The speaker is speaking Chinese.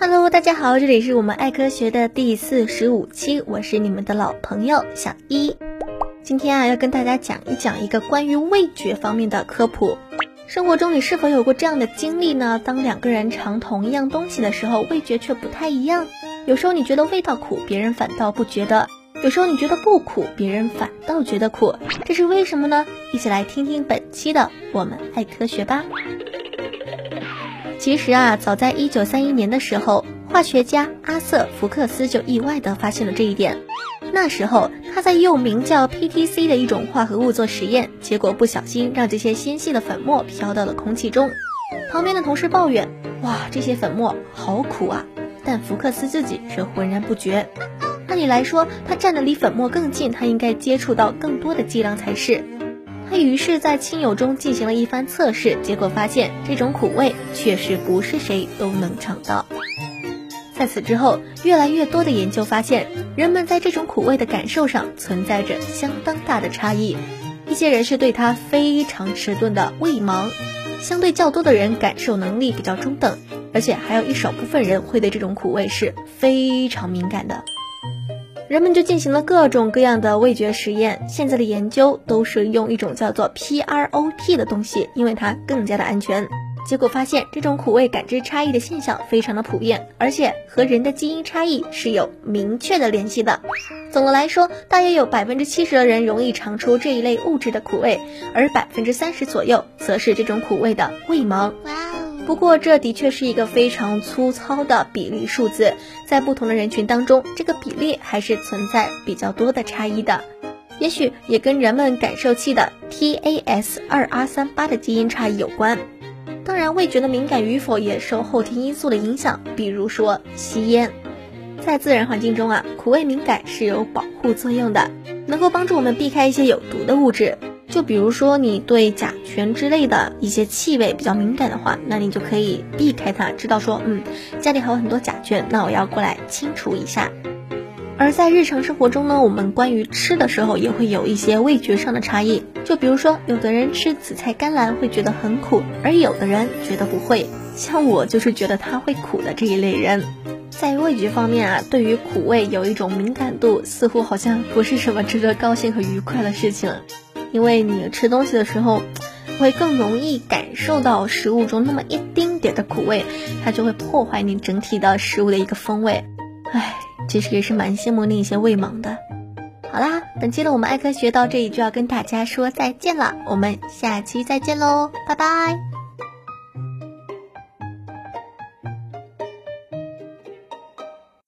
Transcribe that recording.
Hello，大家好，这里是我们爱科学的第四十五期，我是你们的老朋友小一。今天啊，要跟大家讲一讲一个关于味觉方面的科普。生活中你是否有过这样的经历呢？当两个人尝同一样东西的时候，味觉却不太一样。有时候你觉得味道苦，别人反倒不觉得；有时候你觉得不苦，别人反倒觉得苦，这是为什么呢？一起来听听本期的我们爱科学吧。其实啊，早在一九三一年的时候，化学家阿瑟·福克斯就意外地发现了这一点。那时候他在用名叫 PTC 的一种化合物做实验，结果不小心让这些纤细的粉末飘到了空气中。旁边的同事抱怨：“哇，这些粉末好苦啊！”但福克斯自己却浑然不觉。按理来说，他站得离粉末更近，他应该接触到更多的剂量才是。他于是，在亲友中进行了一番测试，结果发现这种苦味确实不是谁都能尝到。在此之后，越来越多的研究发现，人们在这种苦味的感受上存在着相当大的差异。一些人是对它非常迟钝的味盲，相对较多的人感受能力比较中等，而且还有一少部分人会对这种苦味是非常敏感的。人们就进行了各种各样的味觉实验，现在的研究都是用一种叫做 PROT 的东西，因为它更加的安全。结果发现，这种苦味感知差异的现象非常的普遍，而且和人的基因差异是有明确的联系的。总的来说，大约有百分之七十的人容易尝出这一类物质的苦味，而百分之三十左右则是这种苦味的味盲。不过，这的确是一个非常粗糙的比例数字，在不同的人群当中，这个比例还是存在比较多的差异的。也许也跟人们感受器的 TAS 二 R 三八的基因差异有关。当然，味觉的敏感与否也受后天因素的影响，比如说吸烟。在自然环境中啊，苦味敏感是有保护作用的，能够帮助我们避开一些有毒的物质。就比如说你对甲醛之类的一些气味比较敏感的话，那你就可以避开它，知道说，嗯，家里还有很多甲醛，那我要过来清除一下。而在日常生活中呢，我们关于吃的时候也会有一些味觉上的差异。就比如说，有的人吃紫菜甘蓝会觉得很苦，而有的人觉得不会。像我就是觉得它会苦的这一类人。在味觉方面啊，对于苦味有一种敏感度，似乎好像不是什么值得高兴和愉快的事情。因为你吃东西的时候，会更容易感受到食物中那么一丁点的苦味，它就会破坏你整体的食物的一个风味。唉，其实也是蛮羡慕那些味盲的。好啦，本期的我们爱科学到这里就要跟大家说再见了，我们下期再见喽，拜拜。